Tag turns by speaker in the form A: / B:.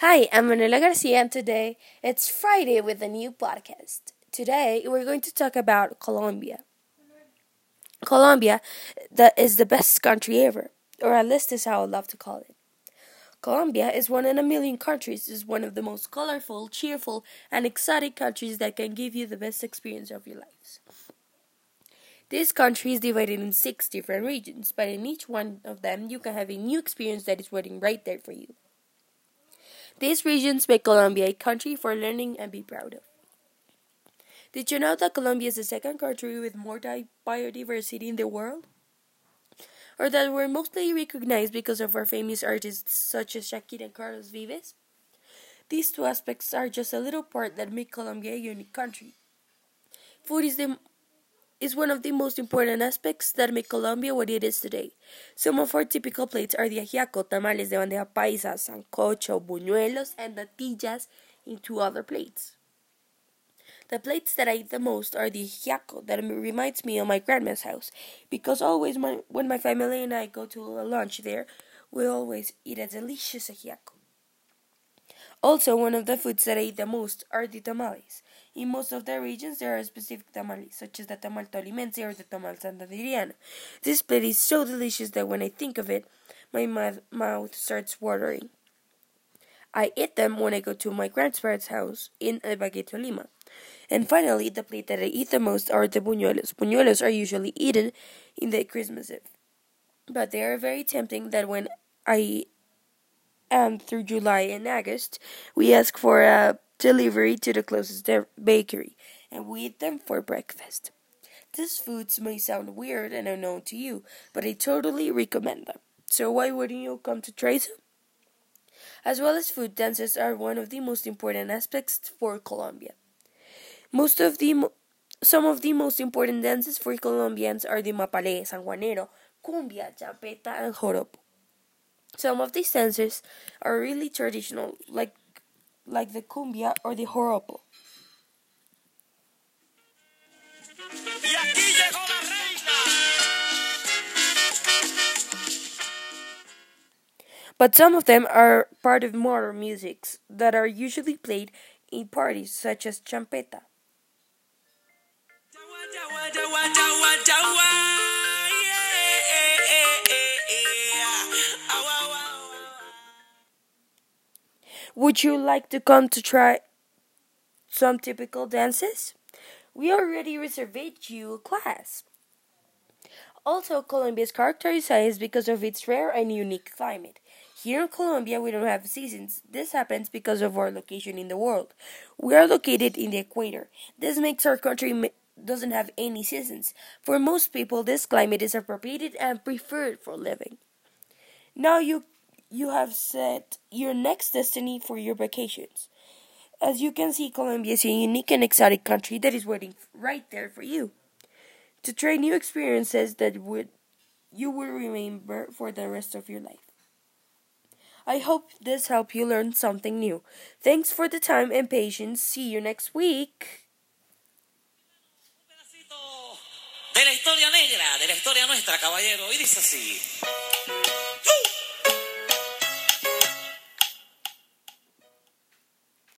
A: Hi, I'm Manuela Garcia, and today it's Friday with a new podcast. Today we're going to talk about Colombia. Colombia that is the best country ever, or at least is how I love to call it. Colombia is one in a million countries, is one of the most colorful, cheerful, and exotic countries that can give you the best experience of your lives. This country is divided in six different regions, but in each one of them you can have a new experience that is waiting right there for you. These regions make Colombia a country for learning and be proud of. Did you know that Colombia is the second country with more biodiversity in the world? Or that we're mostly recognized because of our famous artists such as Shakira and Carlos Vives? These two aspects are just a little part that make Colombia a unique country. Food is the is one of the most important aspects that make Colombia what it is today. Some of our typical plates are the ajiaco, tamales de bandeja paisa, sancocho, buñuelos, and natillas two other plates. The plates that I eat the most are the ajiaco that reminds me of my grandma's house because always my, when my family and I go to lunch there, we always eat a delicious ajiaco. Also, one of the foods that I eat the most are the tamales. In most of the regions, there are specific tamales, such as the tamal tolimense or the tamal santandereano. This plate is so delicious that when I think of it, my mouth starts watering. I eat them when I go to my grandparents' house in El Ibagué, Lima. And finally, the plate that I eat the most are the buñuelos. Buñuelos are usually eaten in the Christmas Eve. But they are very tempting that when I am through July and August, we ask for a delivery to the closest bakery, and we eat them for breakfast. These foods may sound weird and unknown to you, but I totally recommend them. So why wouldn't you come to try some? As well as food, dances are one of the most important aspects for Colombia. Most of the some of the most important dances for Colombians are the mapalé, sanjuanero, cumbia, champeta, and joropo. Some of these dances are really traditional, like like the cumbia or the joropo. But some of them are part of modern musics that are usually played in parties such as champeta. Would you like to come to try some typical dances? We already reserved you a class. Also, Colombia is characterized because of its rare and unique climate. Here in Colombia, we don't have seasons. This happens because of our location in the world. We are located in the equator. This makes our country doesn't have any seasons. For most people, this climate is appropriate and preferred for living. Now you you have set your next destiny for your vacations. As you can see, Colombia is a unique and exotic country that is waiting right there for you to try new experiences that would you will remember for the rest of your life. I hope this helped you learn something new. Thanks for the time and patience. See you next week.
B: De la historia negra, de la historia nuestra, caballero, y dice así.